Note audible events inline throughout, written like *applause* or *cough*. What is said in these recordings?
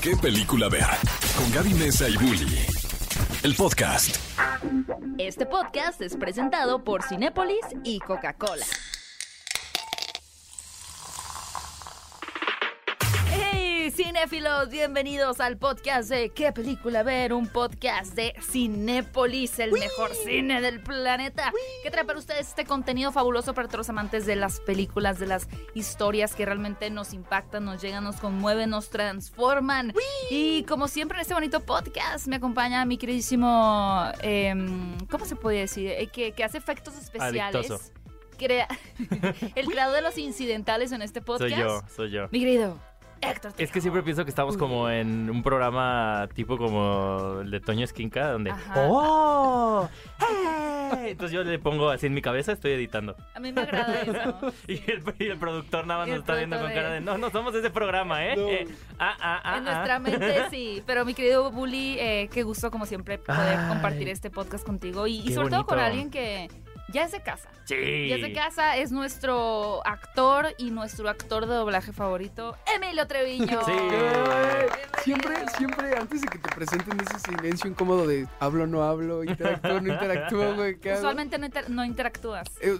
qué película ver. Con Gaby Mesa y Bully. El podcast. Este podcast es presentado por Cinépolis y Coca-Cola. ¡Hey, cinéfilos! Bienvenidos al podcast de ¿Qué película ver? Un podcast de Cinépolis, el mejor cine del planeta. Que trae para ustedes este contenido fabuloso para todos los amantes de las películas, de las historias que realmente nos impactan, nos llegan, nos conmueven, nos transforman. Y como siempre en este bonito podcast me acompaña mi queridísimo, em, ¿cómo se puede decir? Eh, que, que hace efectos especiales. Adictoso. Crea *laughs* el creador de los incidentales en este podcast. Soy yo, soy yo. Mi querido Héctor. Es que siempre pienso que estamos como en un programa tipo como el de Toño Esquinca, donde Ajá. ¡Oh! ¡Hey! Entonces yo le pongo así en mi cabeza, estoy editando. A mí me agrada eso. *laughs* Y el, y el productor nada más nos está viendo con cara de- no, no somos ese programa, ¿eh? No. Eh, ah, ah, ah, en ah. nuestra mente *laughs* sí, pero mi querido Bully, eh, qué gusto como siempre poder Ay. compartir este podcast contigo y, y sobre todo con alguien que ya es de casa. Sí. Ya es de casa, es nuestro actor y nuestro actor de doblaje favorito, Emilio Treviño. *laughs* Sí. Siempre, siempre antes de que te presenten ese silencio incómodo de hablo, no hablo, interactúo, no interactúo, *laughs* güey. Usualmente no, inter- no interactúas. Eh,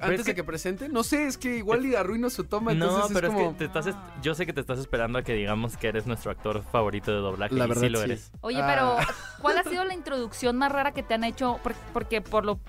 antes es de que- que presenten, no sé, es que igual y arruino su toma, entonces No, es pero como... es que te estás, est- yo sé que te estás esperando a que digamos que eres nuestro actor favorito de doblaje. La y sí lo sí. eres. Oye, Ah. pero ¿cuál ha sido la introducción más rara que te han hecho? Por- Porque por lo,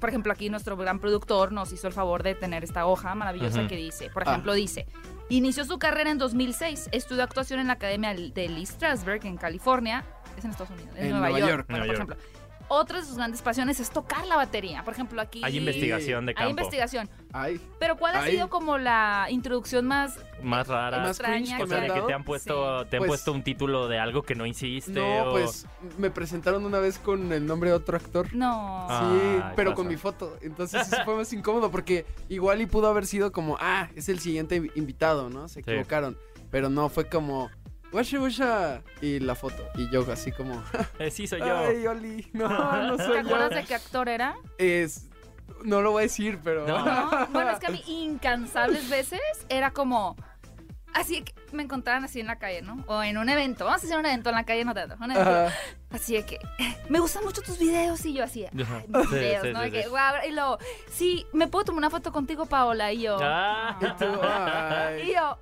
por ejemplo, aquí nuestro gran productor nos hizo el favor de tener esta hoja maravillosa que dice, por Ah. ejemplo, dice, inició su carrera en 2006, estudió actuación en la Academia de Lee Strasberg en California, es en Estados Unidos, en, En Nueva, Nueva York, York. bueno, Nueva por ejemplo. Otra de sus grandes pasiones es tocar la batería. Por ejemplo, aquí Hay investigación de hay campo. investigación. Ay, Pero ¿cuál ha sido como la introducción más Más rara. Más extraña cringe que O sea, de que te han puesto, te han Pues- puesto un título de algo que no hiciste. no, o- pues me presentaron una vez con el nombre de otro actor. No. Ah. Sí, Ay, pero pasa. con mi foto. Entonces sí fue más incómodo porque igual y pudo haber sido como, ah, es el siguiente invi- invitado, ¿no? Se Sí. equivocaron. Pero no, fue como, washa, washa, y la foto. Y yo así como, *laughs* Eh, sí, soy yo. ay, Oli, no, no ¿Te soy acuerdas yo. de qué actor era? Es, no lo voy a decir, pero... No. ¿no? Bueno, es que a mí incansables veces era como... Así que me encontraban así en la calle, ¿no? O en un evento. Vamos a hacer un evento en la calle, no teatro. Un evento. Ajá. Así de que, "Eh, me gustan mucho tus videos. Y yo así, ay, mis Sí, videos, sí, ¿no? sí, De que, y luego, sí, ¿me puedo tomar una foto contigo, Paola? Y yo, Ah. Y tú, ay. *laughs* y yo.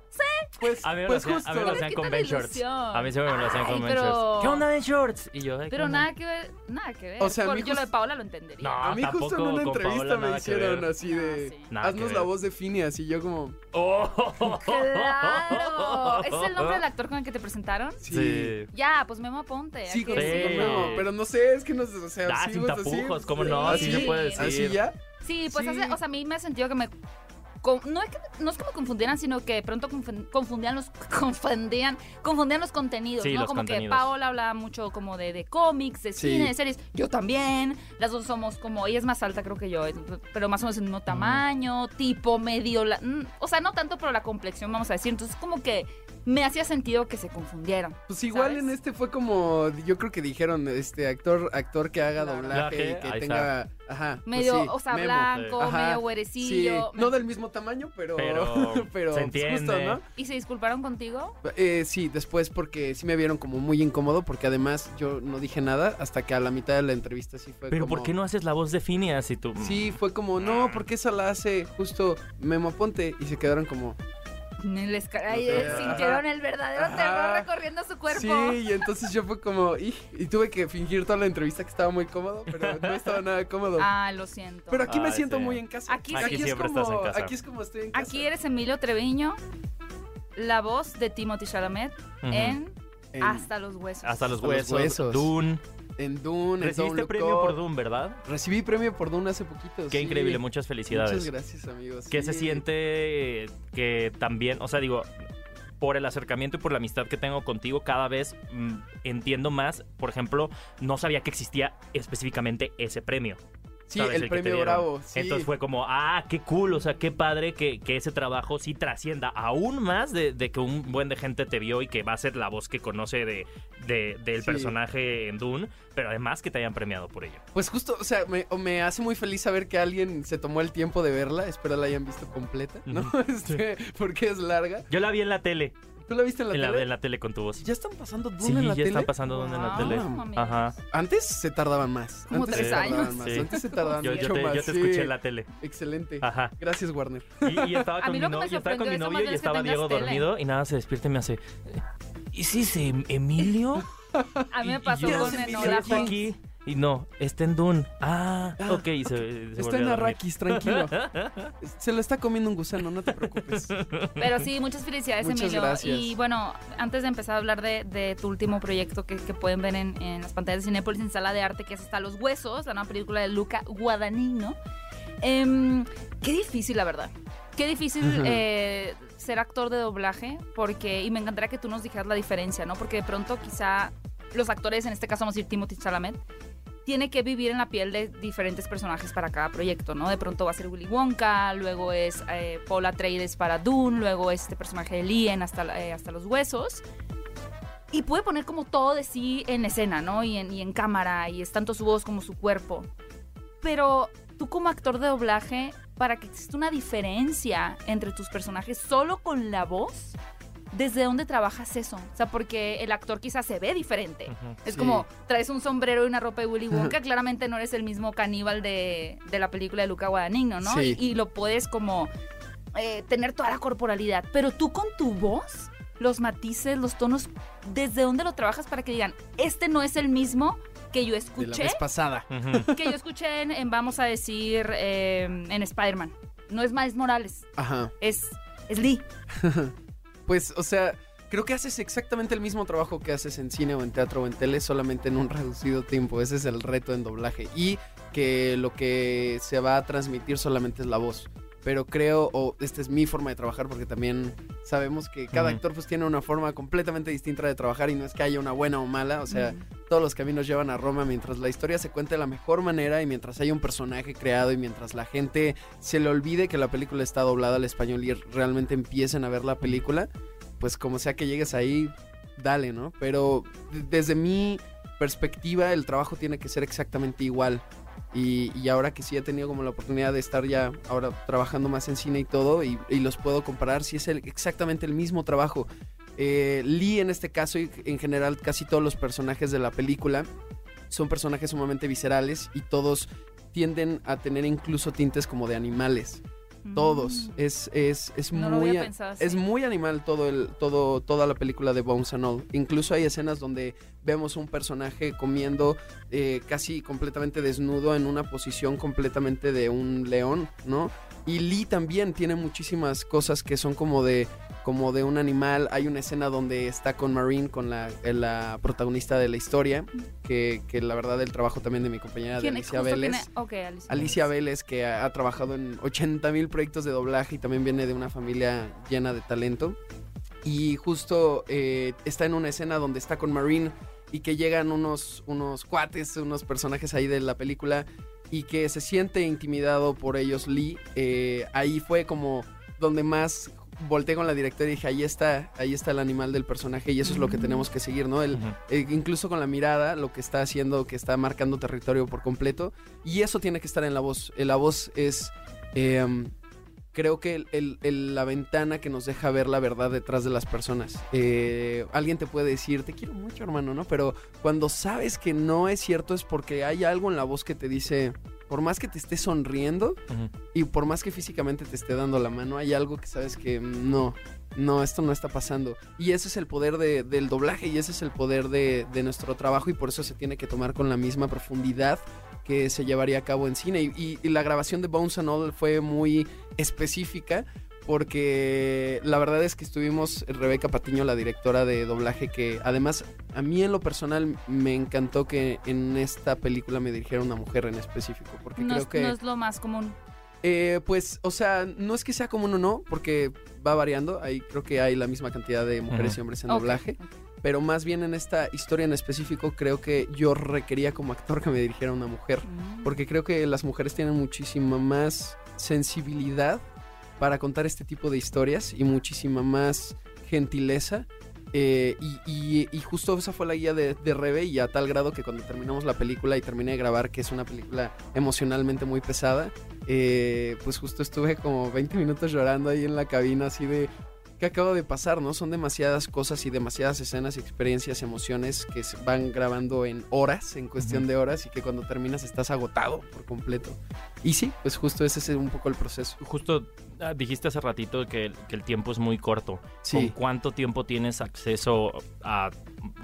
Pues, A mí me pues lo hacían, justo. a mí me lo hacían con Ben Shorts. A mí siempre me lo hacían Ay, con Ben pero- Shorts. ¿Qué onda Ben Shorts? Y yo, ay, ¿qué Pero nada que ver, nada que ver. O sea, a Por- mí yo lo de Paola lo entendería. No, A mí justo en tampoco una con entrevista Paola me nada que hicieron ver. así de, Ah, sí. Nada haznos la ver. voz de Phineas y yo como, Oh. *laughs* ¡Claro! ¿Ese es el nombre del actor con el que te presentaron? sí. Sí. Ya, pues Memo Ponte. Sí, como, Sí. no, pero no sé, es que no sé, o sea, Ah, sí sin tapujos, ¿cómo no? Así se puede decir. ¿Así ya? Sí, pues Sí. hace- o sea, a mí me he sentido que me... con- no, es que, no es que me confundieran, sino que de pronto confun- confundían los *laughs* confundían, confundían los contenidos, Sí, ¿no? los como contenidos. que Paola hablaba mucho como de, de cómics, de Sí. cine, de series. Yo también. Las dos somos como, ella es más alta creo que yo, pero más o menos el mismo tamaño, tipo medio, la- mm, o sea, no tanto pero la complexión, vamos a decir. Entonces como que me hacía sentido que se confundieran. Pues igual ¿sabes? en este fue como, yo creo que dijeron, este actor actor que haga Claro. doblaje y que ahí tenga, ajá, pues Medio, sí, o sea, Memo. blanco, Ajá, medio Sí, güerecillo. no del mismo tamaño, pero, Pero *laughs* pero se pues, entiende. justo, ¿no? ¿Y se disculparon contigo? Eh, sí, después porque sí me vieron como muy incómodo porque además yo no dije nada hasta que a la mitad de la entrevista sí fue Pero como... ¿por qué no haces la voz de Phineas si tú... Sí, fue como, no, porque esa la hace justo Memo Ponte y se quedaron como... Ca- ahí, sintieron el verdadero Ajá. terror recorriendo su cuerpo. Sí, y entonces yo fue como, y tuve que fingir toda la entrevista que estaba muy cómodo, pero no estaba nada cómodo. Ah, lo siento. Pero aquí me siento sí. muy en casa. Aquí Aquí sí. es siempre como, estás en casa. Aquí es como estoy en casa. Aquí eres Emilio Treviño, la voz de Timothy Chalamet en, en, Hasta los huesos. Hasta los Hasta los huesos, huesos. Dune. En Dune, en Recibiste premio por Dune, ¿verdad? Recibí premio por Dune hace poquito. Qué sí. increíble, muchas felicidades. Muchas gracias, amigos. ¿Qué sí. se siente que también, o sea, digo, por el acercamiento y por la amistad que tengo contigo, cada vez mm, entiendo más, por ejemplo, no sabía que existía específicamente ese premio. Sí, ¿sabes? el premio. Bravo. Sí. Entonces fue como, ah, qué cool, o sea, qué padre que, que ese trabajo sí trascienda aún más de, de que un buen de gente te vio y que va a ser la voz que conoce de, de- del Sí. personaje en Dune, pero además que te hayan premiado por ello. Pues justo, o sea, me, me hace muy feliz saber que alguien se tomó el tiempo de verla. Espero la hayan visto completa, ¿no? *laughs* Este, porque es larga. Yo la vi en la tele. ¿Tú la viste en la En la, tele? en la tele con tu voz. ¿Ya están pasando Dune Sí, en la ya tele? están pasando Dune en la Wow, tele. amigos. Ajá. Antes se tardaban más. Como Antes tres años. más. Sí. Antes se tardaban Yo, yo mucho te, más. yo te sí. escuché en la tele. Excelente. Ajá. Gracias, Warner. Y, y estaba con mi, no- y estaba con mi novio y estaba Diego tele. dormido y nada se despierta y me hace. ¿Y si es Em- Emilio? A mí me pasó yo, con "Sí, Enola Holmes. Y no, está en Dune. Ah, Ah, ok. Y se, se Está en. Arrakis, tranquilo. *laughs* Se lo está comiendo un gusano, no te preocupes. Pero sí, muchas felicidades, Muchas Emilio. gracias. Y bueno, antes de empezar a hablar de, de tu último proyecto que, que pueden ver en, en las pantallas de Cinepolis en sala de arte, que es Hasta los Huesos, la nueva película de Luca Guadagnino. Em, qué difícil, la verdad. Qué difícil eh, ser actor de doblaje, porque, y me encantaría que tú nos dijeras la diferencia, ¿no? Porque de pronto quizá los actores, en este caso vamos a decir Timothy Chalamet, tiene que vivir en la piel de diferentes personajes para cada proyecto, ¿no? De pronto va a ser Willy Wonka, luego es eh, Paul Atreides para Dune, luego es este personaje de Lee en hasta, eh, hasta los huesos. Y puede poner como todo de sí en escena, ¿no? Y en, y en cámara, y es tanto su voz como su cuerpo. Pero tú como actor de doblaje, para que exista una diferencia entre tus personajes solo con la voz, ¿desde dónde trabajas eso? O sea, porque el actor quizás se ve diferente. Es Sí. como traes un sombrero y una ropa de Willy Wonka, *laughs* claramente no eres el mismo caníbal de, de la película de Luca Guadagnino, ¿no? Sí. Y, y lo puedes como eh, tener toda la corporalidad, pero tú con tu voz, los matices, los tonos, ¿desde dónde lo trabajas para que digan, este no es el mismo que yo De la escuché, vez pasada. Que yo escuché en, en, vamos a decir, eh, en Spider-Man? No es Miles Morales, Ajá. es, es Lee. *laughs* Pues, o sea, creo que haces exactamente el mismo trabajo que haces en cine o en teatro o en tele, solamente en un *laughs* reducido tiempo. Ese es el reto en doblaje. Y que lo que se va a transmitir solamente es la voz. Pero creo, o esta es mi forma de trabajar, porque también sabemos que cada actor pues tiene una forma completamente distinta de trabajar y no es que haya una buena o mala, o sea, todos los caminos llevan a Roma mientras la historia se cuente de la mejor manera y mientras haya un personaje creado y mientras la gente se le olvide que la película está doblada al español y realmente empiecen a ver la película, pues como sea que llegues ahí, dale, ¿no? Pero desde mi perspectiva el trabajo tiene que ser exactamente igual. Y, ahora que sí he tenido como la oportunidad de estar ya ahora trabajando más en cine y todo, y, y los puedo comparar, si es el- exactamente el mismo trabajo. Eh, Lee en este caso y en general casi todos los personajes de la película son personajes sumamente viscerales y todos tienden a tener incluso tintes como de animales. Todos. Mm. Es, es, es No muy... pensado es muy animal todo el, todo, toda la película de Bones and All. Incluso hay escenas donde vemos un personaje comiendo eh, casi completamente desnudo en una posición completamente de un león, ¿no? Y Lee también tiene muchísimas cosas que son como de como de un animal. Hay una escena donde está con Marine, con la, eh, la protagonista de la historia, que, que la verdad el trabajo también de mi compañera de ¿Quién- Alicia Vélez. quién es? Ok, Alicia. Alicia Vélez, que ha, ha trabajado en 80 mil proyectos de doblaje y también viene de una familia llena de talento. Y justo eh, está en una escena donde está con Marine y que llegan unos, unos cuates, unos personajes ahí de la película y que se siente intimidado por ellos Lee. Eh, ahí fue como donde más volteé con la directora y dije, ahí está, ahí está el animal del personaje y eso es lo que tenemos que seguir, ¿no? El, eh, incluso con la mirada, lo que está haciendo, que está marcando territorio por completo. Y eso tiene que estar en la voz. Eh, la voz es, eh, creo que el- el- el- la ventana que nos deja ver la verdad detrás de las personas. Eh, alguien te puede decir, te quiero mucho, hermano, ¿no? Pero cuando sabes que no es cierto es porque hay algo en la voz que te dice, por más que te esté sonriendo y por más que físicamente te esté dando la mano, hay algo que sabes que no, no, esto no está pasando. Y ese es el poder de- del doblaje y ese es el poder de, de nuestro trabajo y por eso se tiene que tomar con la misma profundidad que se llevaría a cabo en cine. Y, y- y la grabación de Bones and All fue muy específica porque la verdad es que estuvimos Rebeca Patiño, la directora de doblaje, que además a mí en lo personal me encantó que en esta película me dirigiera una mujer en específico, porque No, creo es, que... no es lo más común. Eh, pues, o sea, no es que sea común o no, porque va variando. Ahí creo que hay la misma cantidad de mujeres y hombres en doblaje. Pero más bien en esta historia en específico, creo que yo requería como actor que me dirigiera una mujer. Mm. Porque creo que las mujeres tienen muchísima más sensibilidad para contar este tipo de historias y muchísima más gentileza. Eh, y, y- y justo esa fue la guía de, de Rebe y a tal grado que cuando terminamos la película y terminé de grabar, que es una película emocionalmente muy pesada, eh, pues justo estuve como 20 minutos llorando ahí en la cabina así de... que acaba de pasar, ¿no? Son demasiadas cosas y demasiadas escenas, experiencias, emociones que se van grabando en horas, en cuestión de horas, y que cuando terminas estás agotado por completo. Y sí, pues justo ese es un poco el proceso. Justo dijiste hace ratito que, el- que el tiempo es muy corto. ¿Con cuánto tiempo tienes acceso a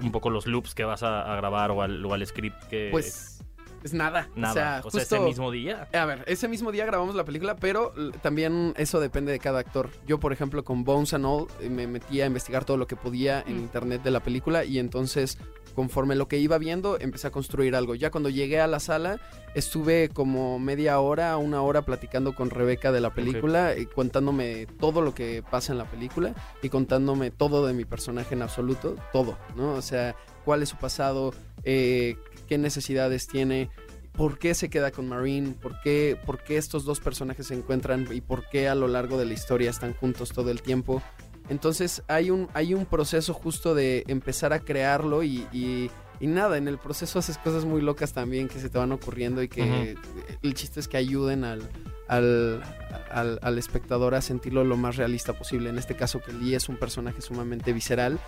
un poco los loops que vas a, a grabar o al, o al script que... Pues es nada. nada. O sea, O sea, ese mismo día. A ver, ese mismo día grabamos la película, pero también eso depende de cada actor. Yo, por ejemplo, con Bones and All, eh, me metí a investigar todo lo que podía en Mm. internet de la película y entonces, conforme lo que iba viendo, empecé a construir algo. Ya cuando llegué a la sala, estuve como media hora, una hora platicando con Rebeca de la película y contándome todo lo que pasa en la película y contándome todo de mi personaje en absoluto, todo, ¿no? O sea, cuál es su pasado, eh, qué necesidades tiene, por qué se queda con Marine, por qué, por qué estos dos personajes se encuentran y por qué a lo largo de la historia están juntos todo el tiempo. Entonces hay un, hay un proceso justo de empezar a crearlo y, y- y nada, en el proceso haces cosas muy locas también que se te van ocurriendo y que el chiste es que ayuden al, al, al- al espectador a sentirlo lo más realista posible. En este caso que Lee es un personaje sumamente visceral.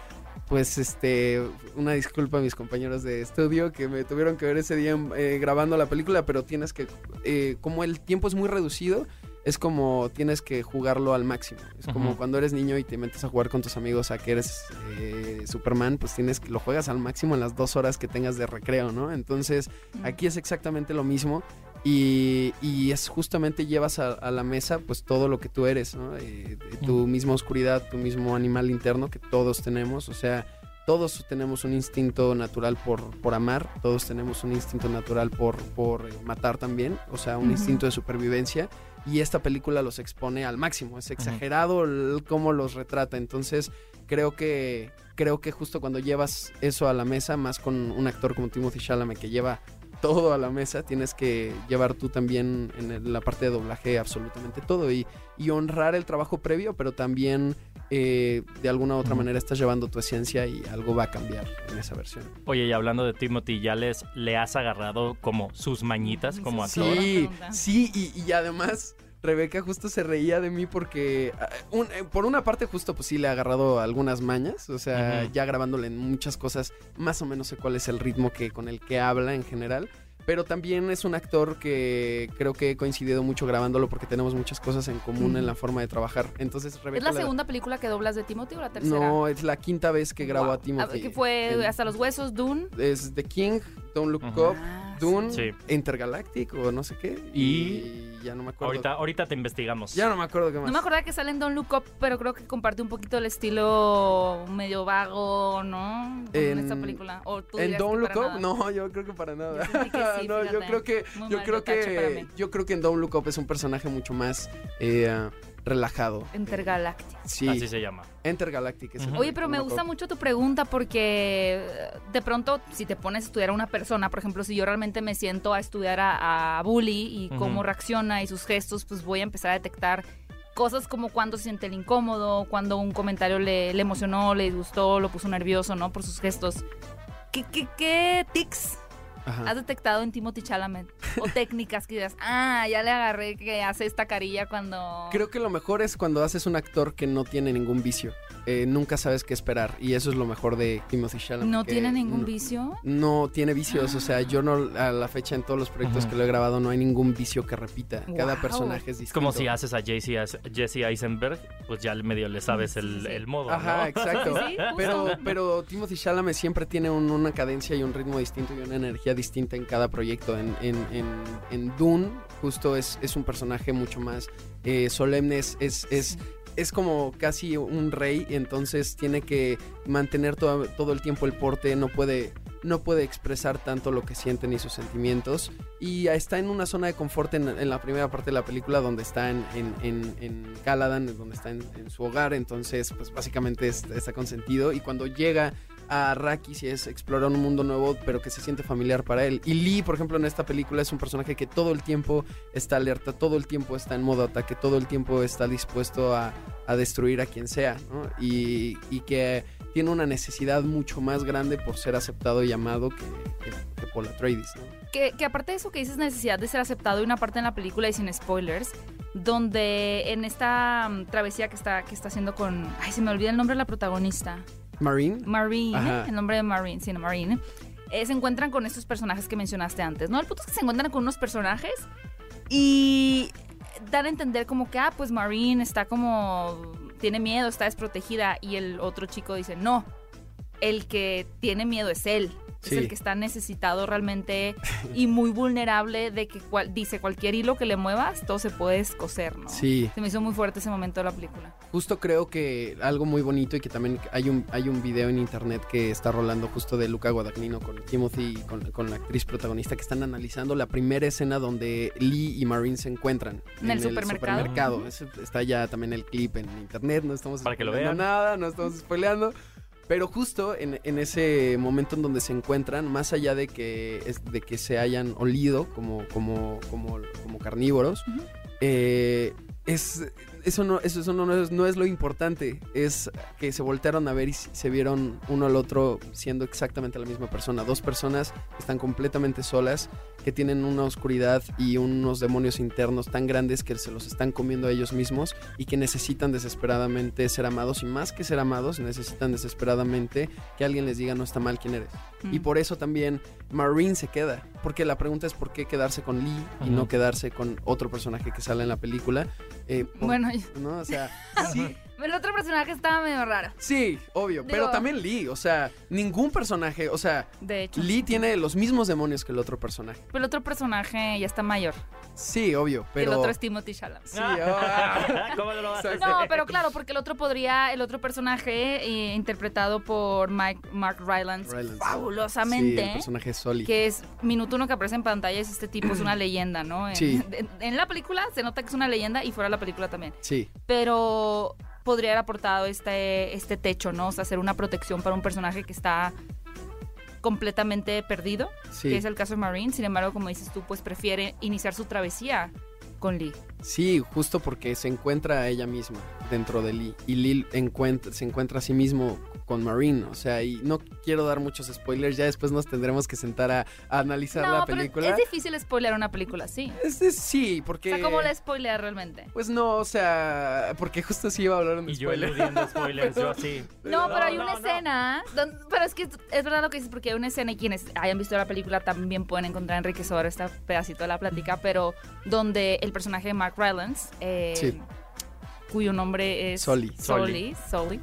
Pues este, una disculpa a mis compañeros de estudio que me tuvieron que ver ese día eh, grabando la película, pero tienes que, eh, como el tiempo es muy reducido, es como tienes que jugarlo al máximo. Es como cuando eres niño y te metes a jugar con tus amigos a que eres eh, Superman, pues tienes que lo juegas al máximo en las dos horas que tengas de recreo, ¿no? Entonces, aquí es exactamente lo mismo. Y, y es justamente llevas a, a la mesa pues todo lo que tú eres, ¿no? Eh, tu misma oscuridad, tu mismo animal interno que todos tenemos, o sea, todos tenemos un instinto natural por, por amar, todos tenemos un instinto natural por, por eh, matar también, o sea, un instinto de supervivencia. Y esta película los expone al máximo, es exagerado el- cómo los retrata, entonces creo que creo que justo cuando llevas eso a la mesa, más con un actor como Timothy Chalamet que lleva todo a la mesa, tienes que llevar tú también en la parte de doblaje absolutamente todo y, y honrar el trabajo previo, pero también eh, de alguna u otra manera estás llevando tu esencia y algo va a cambiar en esa versión. Oye, y hablando de Timothy, ¿ya les, le has agarrado como sus mañitas como Sí. actor? Sí, sí, y, y además Rebeca justo se reía de mí porque, ah, un- eh, por una parte, justo pues sí le ha agarrado algunas mañas, o sea, ya grabándole en muchas cosas, más o menos sé cuál es el ritmo que con el que habla en general. Pero también es un actor que creo que he coincidido mucho grabándolo porque tenemos muchas cosas en común en la forma de trabajar. Entonces, Rebeca. ¿Es la la- segunda película que doblas de Timothy o la tercera? No, es la quinta vez que grabo Wow. a Timothy. que fue Hasta los Huesos, Dune. Es The King, Don't Look. Up, Ah, Dune, Sí. Intergalactic o no sé qué. Y- ya no me acuerdo. Ahorita, ahorita te investigamos. Ya no me acuerdo qué más. No me acordaba que sale en Don't Look Up, pero creo que comparte un poquito el estilo medio vago, ¿no? En- esta película. ¿O tú En Don't Look Up, nada? no, yo creo que para nada. Yo sentí que sí, *laughs* no, yo creo que, Muy yo mal creo que, yo creo que en Don't Look Up es un personaje mucho más eh, relajado. Intergalactic. Sí, Así se llama. Intergalactic. es. Oye, pero me acuerdo. gusta mucho tu pregunta porque de pronto si te pones a estudiar a una persona, por ejemplo, si yo realmente me siento a estudiar a, a Bully y cómo reacciona y sus gestos, pues voy a empezar a detectar cosas como cuando se siente el incómodo, cuando un comentario le, le emocionó, le disgustó, lo puso nervioso, ¿no? Por sus gestos. ¿Qué, qué, qué tics Ajá. has detectado en Timothy Chalamet? O técnicas que digas, ah, ya le agarré que hace esta carilla cuando... Creo que lo mejor es cuando haces un actor que no tiene ningún vicio. Eh, nunca sabes qué esperar. Y eso es lo mejor de Timothy Chalamet. no tiene ningún no- vicio. No tiene vicios, o sea, yo no, a la fecha en todos los proyectos que lo he grabado no hay ningún vicio que repita. Cada personaje es distinto. Es como si haces a Jesse, Jesse Eisenberg, pues ya medio le sabes el, el modo, Ajá, ¿no? exacto. Sí. Pero, pero Timothy Chalamet siempre tiene un- una cadencia y un ritmo distinto y una energía distinta en cada proyecto. En, en, en, en Dune, justo es, es un personaje mucho más eh, solemne, es, es, es, es como casi un rey, entonces tiene que mantener todo, todo el tiempo el porte, no puede, no puede expresar tanto lo que siente ni sus sentimientos. Y está en una zona de confort en, en la primera parte de la película donde está en, en, en, en Caladan, donde está en, su hogar, entonces pues básicamente es- está consentido. Y cuando llega a Arrakis y es explorar un mundo nuevo, pero que se siente familiar para él. Y Lee, por ejemplo, en esta película es un personaje que todo el tiempo está alerta, todo el tiempo está en modo ataque, todo el tiempo está dispuesto a, a destruir a quien sea. Y, y que tiene una necesidad mucho más grande por ser aceptado y amado que, que, que Paul Atreides. Que, que aparte de eso que dices necesidad de ser aceptado y una parte en la película y sin spoilers, donde en esta mm, travesía que está, que está haciendo con... Ay, se me olvida el nombre de la protagonista. Marine. Marine, Ajá. el nombre de Marine, sí, no, Marine. eh, se encuentran con estos personajes que mencionaste antes, ¿no? El punto es que se encuentran con unos personajes y dan a entender como que, ah, pues Marine está como, tiene miedo, está desprotegida y el otro chico dice, no, el que tiene miedo es él. Es Sí. el que está necesitado realmente y muy vulnerable de que cual- dice cualquier hilo que le muevas, todo se puede escocer, ¿no? Sí, Se me hizo muy fuerte ese momento de la película. justo creo que algo muy bonito y que también hay un, hay un video en internet que está rolando justo de Luca Guadagnino con Timothy y con, con la actriz protagonista que están analizando la primera escena donde Lee y Marine se encuentran ¿En el supermercado? supermercado. Ese- está ya también el clip en internet, no estamos Para que lo vean. nada, no estamos spoileando. Pero justo en, en ese momento en donde se encuentran, más allá de que, es- de que se hayan olido como, como, como, como carnívoros, eh, es, eso, no, eso, eso no, es, no es lo importante. Es que se voltearon a ver y se vieron uno al otro siendo exactamente la misma persona. Dos personas que están completamente solas, que tienen una oscuridad y unos demonios internos tan grandes que se los están comiendo a ellos mismos y que necesitan desesperadamente ser amados. Y más que ser amados, necesitan desesperadamente que alguien les diga no está mal quién eres. Y Mm. por eso también Marine se queda. Porque la pregunta es por qué quedarse con Lee y no quedarse con otro personaje que sale en la película. Eh, *laughs* por- Bueno, *laughs* ¿no? O sea, *laughs* sí, el otro personaje estaba medio raro, sí, obvio. pero también Lee, o sea, ningún personaje, o sea, de hecho. Lee tiene los mismos demonios que el otro personaje. Pero el otro personaje ya está mayor. Sí, obvio, pero... el otro es Timothy Chalamet. Sí, ah. *laughs* ¿Cómo no lo vas a hacer? No, pero claro, porque el otro podría, el otro personaje eh, interpretado por Mike, Mark Rylance, Rylance. Sí, fabulosamente, el personaje es Soli. que es minuto uno que aparece en pantalla, es este tipo, es una *clears throat* leyenda, ¿no? En, Sí. en- en la película se nota que es una leyenda y fuera de la película también. Sí, Pero podría haber aportado este, este techo, ¿no? O sea, hacer una protección para un personaje que está completamente perdido, sí. que es el caso de Marine. Sin embargo, como dices tú, pues prefiere iniciar su travesía con Lee. Sí, justo porque se encuentra a ella misma dentro de Lee. Y Lee encuentra, se encuentra a sí mismo con Marine. O sea, y no quiero dar muchos spoilers. Ya después nos tendremos que sentar a, a analizar No, la pero película. es difícil spoilear una película así. Es- es- sí, O porque. sea, ¿cómo la spoilear realmente? Pues no, o sea, porque justo sí iba a hablar un Y yo spoiler. eludiendo spoilers, yo así. *laughs* No, pero hay no, una no. escena. pero es que es verdad lo que dices, porque hay una escena y quienes hayan visto la película también pueden encontrar enriquecedor este pedacito de la plática, pero donde el personaje de Mark Rylance, eh, Sí. cuyo nombre es Sully. Sully, Sully,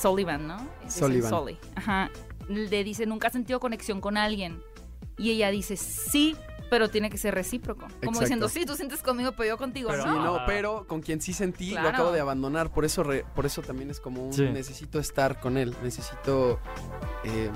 Sullivan, ¿no? Dicen Sullivan. Sully. Ajá. Le dice, nunca has sentido conexión con alguien. Y ella dice, sí, pero tiene que ser recíproco. Como Exacto. diciendo, sí, tú sientes conmigo, pero yo contigo, Pero- Sí, ¿no? no, pero con quien sí sentí Claro. lo acabo de abandonar. Por eso, re- por eso también es como un Sí. necesito estar con él. Necesito. eh,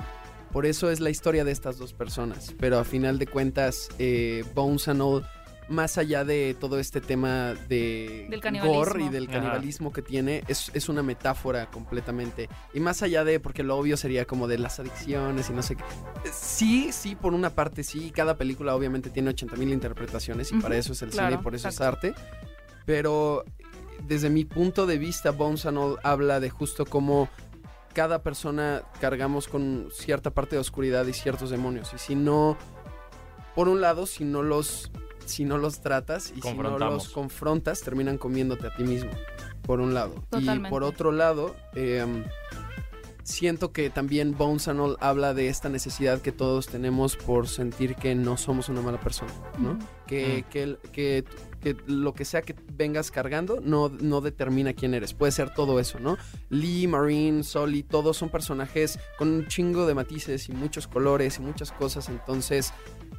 por eso es la historia de estas dos personas. Pero a final de cuentas, eh, Bones and All, más allá de todo este tema de Del canibalismo. gore y del Ajá. canibalismo que tiene, es, es una metáfora completamente. Y más allá de, porque lo obvio sería como de las adicciones y no sé qué. Sí, sí, por una parte sí. Cada película obviamente tiene 80 mil interpretaciones y para eso es el claro, cine y por eso exacto. es arte. Pero desde mi punto de vista, Bones and All habla de justo cómo cada persona cargamos con cierta parte de oscuridad y ciertos demonios. Y si no, por un lado, si no los, si no los tratas y si no los confrontas, terminan comiéndote a ti mismo. Por un lado. Y por otro lado, em, siento que también Bones and All habla de esta necesidad que todos tenemos por sentir que no somos una mala persona, ¿no? Que, Mm. que, que, que lo que sea que vengas cargando no, no determina quién eres. Puede ser todo eso, ¿no? Lee, Marine, Sully, todos son personajes con un chingo de matices y muchos colores y muchas cosas. Entonces,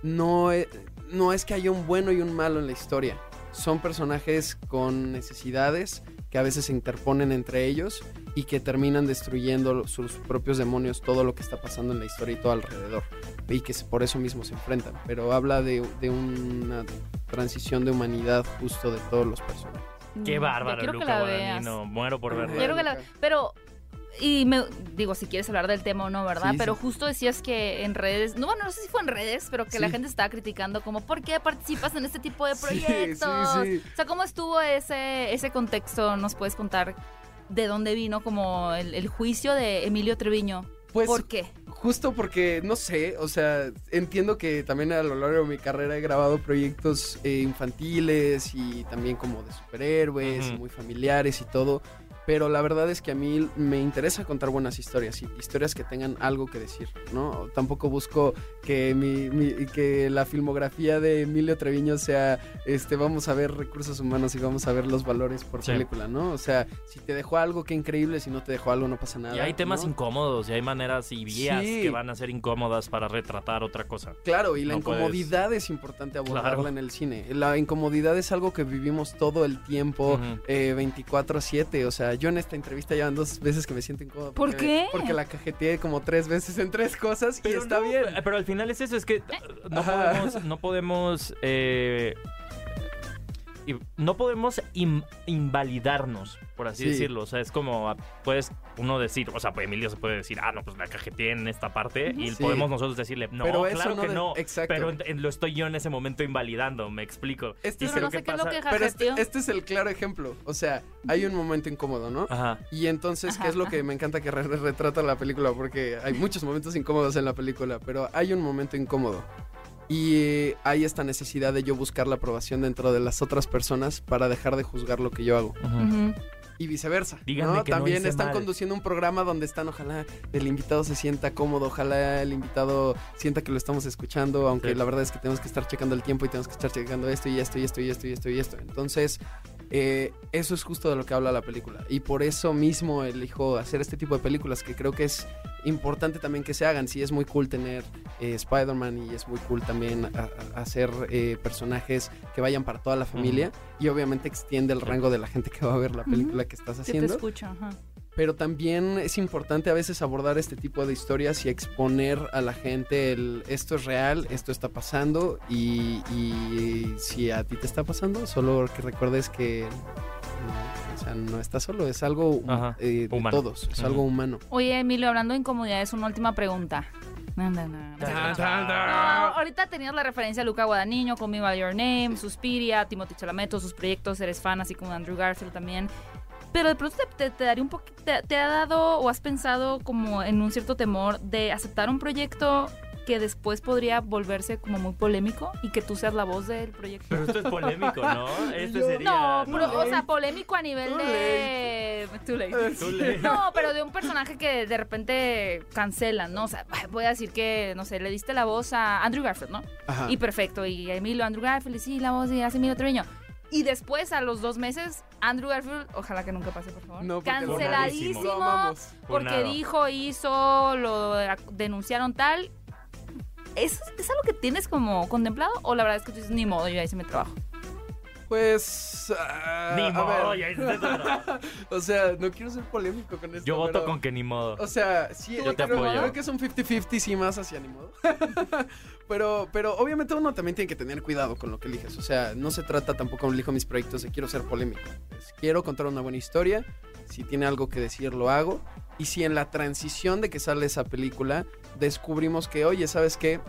no, e- no es que haya un bueno y un malo en la historia. Son personajes con necesidades que a veces se interponen entre ellos y que terminan destruyendo sus propios demonios, todo lo que está pasando en la historia y todo alrededor. Y que se- por eso mismo se enfrentan. Pero habla de, de una transición de humanidad justo de todos los personajes. Qué Mm, bárbaro, ya quiero que Luca. Guadagnino. Muero por verlo. Quiero que la- pero y me digo si quieres hablar del tema o no, ¿verdad? Sí, pero sí. justo decías que en redes, no bueno, no sé si fue en redes, pero que la gente estaba criticando como ¿por qué participas en este tipo de proyectos? sí, sí. O sea, ¿cómo estuvo ese ese contexto? ¿Nos puedes contar de dónde vino como el, el juicio de Emilio Treviño Pues ¿Por qué? justo porque, no sé, o sea, entiendo que también a lo largo de mi carrera he grabado proyectos eh, infantiles y también como de superhéroes, muy familiares y todo. Pero la verdad es que a mí me interesa contar buenas historias y historias que tengan algo que decir, ¿no? Tampoco busco que mi, mi- que la filmografía de Emilio Treviño sea, este, vamos a ver recursos humanos y vamos a ver los valores por Sí. película, ¿no? O sea, si te dejó algo, qué increíble, si no te dejó algo, no pasa nada. Y hay temas ¿no? incómodos, y hay maneras y vías Sí. que van a ser incómodas para retratar otra cosa. Claro, y la No puedes- incomodidad es importante abordarla Claro. en el cine. La incomodidad es algo que vivimos todo el tiempo, Ujú. eh, 24-7. O sea, yo en esta entrevista ya van dos veces que me siento incómodo. ¿Por porque- qué? Porque la cajeteé como tres veces en tres cosas y está no, bien. Pero al final es eso, es que eh, no Ajá. podemos, no podemos, eh, y- no podemos in- invalidarnos, por así Sí. decirlo. O sea, es como, ah, puedes uno decir, o sea, pues Emilio se puede decir, ah, no, pues la cajeteé en esta parte, y Sí. podemos nosotros decirle, no, Pero claro no que de- no. exacto. Pero en- en- lo estoy yo en ese momento invalidando, me explico. Este Y es Pero creo no sé que qué es lo pasa- que Pero este, este es el claro ejemplo. O sea, hay un momento incómodo, ¿no? Ajá. Y entonces, ¿qué es lo que me encanta que re- retrata la película? Porque hay muchos momentos incómodos en la película, pero hay un momento incómodo. Y eh, hay esta necesidad de yo buscar la aprobación dentro de las otras personas para dejar de juzgar lo que yo hago. Y viceversa. Díganme ¿no? que no También hice están mal. conduciendo un programa donde están, ojalá el invitado se sienta cómodo, ojalá el invitado sienta que lo estamos escuchando, aunque Sí. la verdad es que tenemos que estar checando el tiempo y tenemos que estar checando esto y esto y esto y esto y esto y esto. Entonces, eh, eso es justo de lo que habla la película. Y por eso mismo elijo hacer este tipo de películas que creo que es importante también que se hagan. Sí, es muy cool tener eh, Spider-Man y es muy cool también a- a- hacer eh, personajes que vayan para toda la familia y obviamente extiende el rango de la gente que va a ver la película que estás Sí te haciendo. escucho. ajá. Pero también es importante a veces abordar este tipo de historias y exponer a la gente el esto es real, esto está pasando y, y si a ti te está pasando, solo que recuerdes que no, o sea, no estás solo, es algo Ajá, eh, de todos, es algo humano. Oye, Emilio, hablando de incomodidades, una última pregunta. No, no, no, ahorita tenías la referencia a Luca Guadagnino, con Me By Your Name, Suspiria, Timothy Chalamet, sus proyectos, eres fan, así como Andrew Garfield también. Pero de pronto te, te, te daría un poquito, te, te ha dado o has pensado como en un cierto temor de aceptar un proyecto que después podría volverse como muy polémico y que tú seas la voz del proyecto. Pero esto es polémico, ¿no? *laughs* Este Yo- sería. No, ¿no? pero, o sea, polémico a nivel Too de... Too late. Tú le- *laughs* No, pero de un personaje que de repente cancelan, ¿no? O sea, voy a decir que, no sé, le diste la voz a Andrew Garfield, ¿no? Ajá. Y perfecto, y Emilio Andrew Garfield, y sí, la voz y hace Emilio Treviño. Y después, a los dos meses, Andrew Garfield, ojalá que nunca pase, por favor, No, porque lo canceladísimo, porque dijo, hizo, lo denunciaron tal. ¿Es, ¿Es algo que tienes como contemplado? ¿O la verdad es que tú dices, ni modo, yo ya hice mi trabajo? Pues ah, Ni a modo, ya. *laughs* O sea, no quiero ser polémico con esto. Yo voto pero- con que ni modo. O sea, sí, Yo te creo, apoyo. creo que es un 50-50, sí, más hacia ni modo. *laughs* pero, pero obviamente uno también tiene que tener cuidado con lo que eliges. O sea, no se trata tampoco, elijo mis proyectos, de quiero ser polémico. Quiero contar una buena historia. Si tiene algo que decir, lo hago. Y si en la transición de que sale esa película, descubrimos que, oye, ¿sabes qué?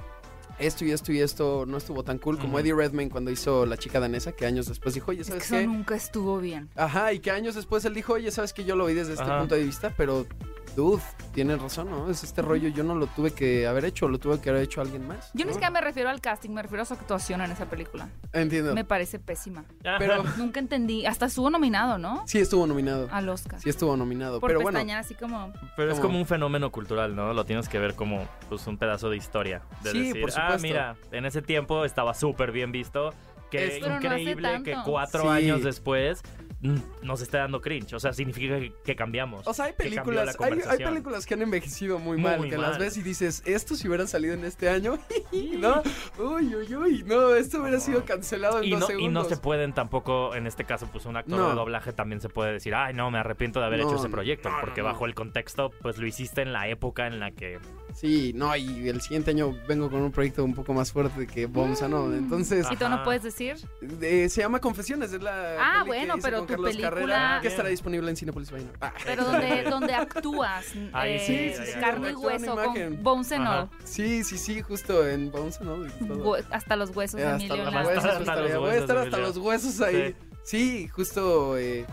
Esto y esto y esto no estuvo tan cool como. Eddie Redmayne cuando hizo La chica danesa, que años después dijo, oye, Es que ¿sabes eso nunca estuvo bien. Ajá, y que años después él dijo, oye, sabes que yo lo vi desde este Ajá. punto de vista, pero, dude, tienes razón, ¿no? Es este rollo, yo no lo tuve que haber hecho, lo tuve que haber hecho alguien más. Yo ni ¿no? siquiera me refiero al casting, me refiero a su actuación en esa película. Entiendo. Me parece pésima. Pero *laughs* Nunca entendí. Hasta estuvo nominado, ¿no? sí estuvo nominado. Al Oscar. Sí estuvo nominado. Por pero bueno, pestañear así como... Pero es como un fenómeno cultural, ¿no? Lo tienes que ver como pues, un pedazo de historia. De Sí, decir, por ah, supuesto. mira, en ese tiempo estaba súper bien visto. Qué Es- Pero no increíble que cuatro Sí. años después mm, nos esté dando cringe. O sea, significa que, que cambiamos. o sea, hay películas, la hay, películas que han envejecido muy, Muy mal, que las ves y dices, esto si hubiera salido en este año, *laughs* no, uy, uy, uy, no, esto hubiera sido cancelado en Y dos no, y no se pueden tampoco, en este caso, pues un actor No. de doblaje también se puede decir, ay, no, me arrepiento de haber No, hecho ese proyecto, no, porque no, no. bajo el contexto, pues lo hiciste en la época en la que... Sí, no, y el siguiente año vengo con un proyecto un poco más fuerte que Bones Mm. no, entonces... ¿Y tú no puedes decir? Eh, se llama Confesiones, es la Ah, peli que bueno, hice pero con tu Carlos película- Carrera, que estará disponible en Cinepolis Vaina. Ah, Pero donde, *laughs* donde actúas. Ahí eh, sí, sí, sí, carne y hueso, con bones and Ajá. all. sí, sí, sí, justo en Bones and All y todo. Hue- Hasta los huesos Eh, de hasta Emilio. Hasta- huesos hasta estaría- los Voy a huesos, estar hasta los huesos ahí. Sí, justo eh, eh,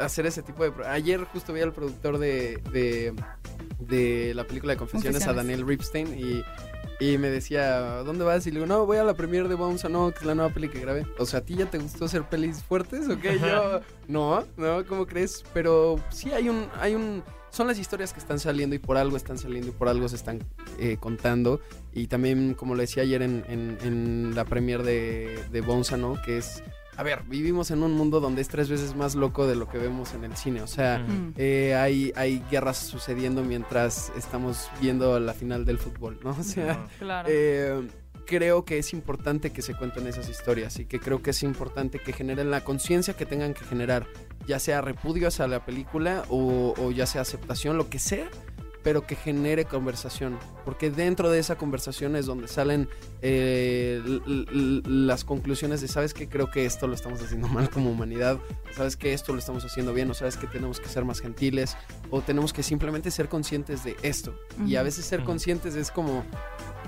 hacer ese tipo de... Ayer justo vi al productor de, de, de la película de Confesiones, a. Daniel Ripstein y, y me decía, ¿dónde vas? Y le digo, no, voy a la premiere de Bones No, que es la nueva peli que grabé. O sea, ¿a ti ya te gustó hacer pelis fuertes o qué? Yo, no, no, ¿cómo crees? Pero sí hay un... Hay un son las historias que están saliendo y por algo están saliendo y por algo se están eh, contando. Y también, como le decía ayer en, en- en la premiere de, de Bonsano, que es... A ver, vivimos en un mundo donde es tres veces más loco de lo que vemos en el cine. O sea. Mm. eh, hay, hay guerras sucediendo mientras estamos viendo la final del fútbol, ¿no? *laughs* O sea. Claro. eh, creo que es importante que se cuenten esas historias y que creo que es importante que generen la conciencia que tengan que generar, ya sea repudio hacia la película o, o ya sea aceptación, lo que sea, pero que genere conversación, porque dentro de esa conversación es donde salen eh, las conclusiones de, sabes que creo que esto lo estamos haciendo *laughs* mal como humanidad, sabes que esto lo estamos haciendo bien, o sabes que tenemos que ser más gentiles, o tenemos que simplemente ser conscientes de esto. Y a veces ser conscientes es como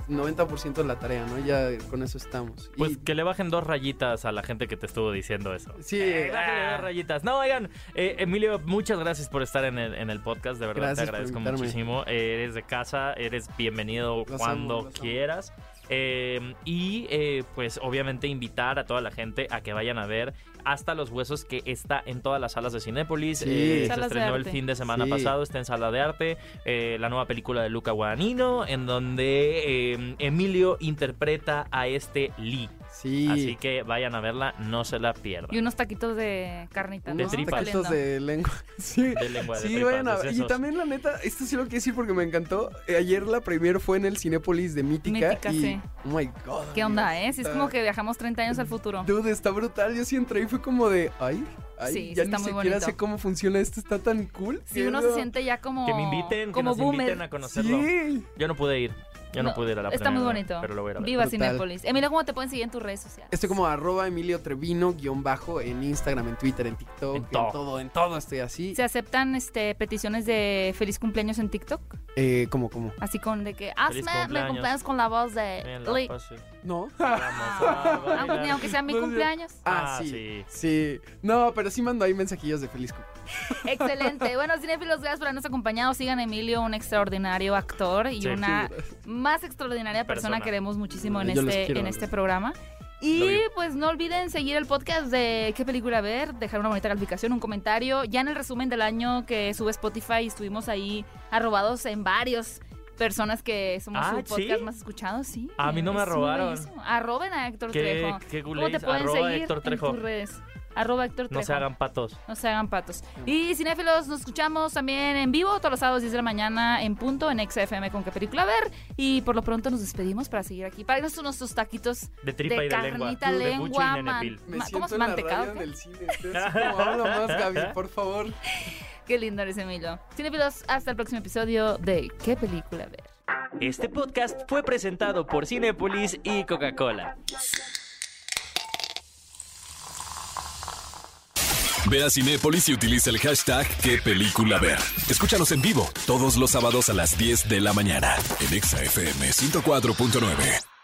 90% de la tarea, ¿no? Ya con eso estamos. Y- Pues que le bajen dos rayitas a la gente que te estuvo diciendo eso. sí, Eh, ah, bájale dos rayitas. No, oigan, eh, Emilio, muchas gracias por estar en el, en el podcast. De verdad Gracias te agradezco muchísimo. Eh, eres de casa, eres bienvenido Los cuando amo. quieras. Eh, y eh, pues obviamente invitar a toda la gente a que vayan a ver hasta los huesos que está en todas las salas de Cinépolis. Sí. Eh, se estrenó el fin de semana Sí. pasado, está en sala de arte. eh, la nueva película de Luca Guadagnino, en donde eh, Emilio interpreta a este Lee. sí. Así que vayan a verla, no se la pierdan. Y unos taquitos de carnita, ¿no? De Unos tripas. taquitos de lengua. *laughs* Sí. De lengua de Sí, tripas, vayan a ver. Y también, la neta, esto sí lo quiero decir porque me encantó. Eh, ayer la premier fue en el Cinépolis de Mítica. Mítica, y, sí. Oh my god. ¿Qué onda, eh? Sí, es como que viajamos 30 años al futuro. Dude, está brutal. Yo sí entré y fue como de. Ay, ay, Sí, sí ya está ni muy siquiera bonito. sé cómo funciona esto. Está tan cool. Si que uno no- se siente ya como. Que me inviten, que como nos boomer. inviten a conocerlo. Sí. Yo no pude ir. Yo no, No, pude ir a la Está muy bonito. Pero lo voy a ir a ver. Viva Brutal. Cinépolis. Emilio, ¿cómo te pueden seguir en tus redes sociales? Estoy como arroba Emilio Trevino, guion bajo, en Instagram, en Twitter, en TikTok, En en, todo. todo, en todo estoy así. ¿Se aceptan este, peticiones de feliz cumpleaños en TikTok? Eh, ¿Cómo, cómo? Así con de que hazme mi cumpleaños. cumpleaños con la voz de Bien, la Lee. No. *laughs* Vamos a aunque sea mi cumpleaños. Ah, Ah, sí. sí. Sí. No, pero sí mando ahí mensajillos de feliz cumpleaños. Excelente. Bueno, cinéfilos, gracias por habernos acompañado. Sigan a Emilio, un extraordinario actor y Sí. una más extraordinaria persona, Persona. queremos muchísimo en Yo este, quiero, en este programa. Y pues no olviden seguir el podcast de qué película ver, dejar una bonita calificación, un comentario. Ya en el resumen del año que sube Spotify estuvimos ahí arrobados en varios personas que somos Ah, su podcast ¿sí? más escuchado, sí. A mí no me buenísimo. Arroben a Héctor ¿Qué- Trejo. qué ¿Cómo te pueden Arroba seguir Héctor Trejo. en tus redes? Arroba Héctor Trejo. No se hagan patos. No se hagan patos. Y cinéfilos, nos escuchamos también en vivo todos los sábados 10 de la mañana en punto en XFM con qué película ver. Y por lo pronto nos despedimos para seguir aquí. Para nuestros, nuestros taquitos De tripa de y de lengua. carnita, De lengua, buche y man- nenepil. Me ma- ¿cómo siento es en la mantecado? radio qué? del cine. Habla más, Gaby, por favor. Qué lindo eres, Emilio. Cinéfilos, hasta el próximo episodio de ¿Qué película ver? Este podcast fue presentado por Cinépolis y Coca-Cola. Ve a Cinépolis y utiliza el hashtag qué película ver. Escúchanos en vivo todos los sábados a las 10 de la mañana en Exa FM 104.9.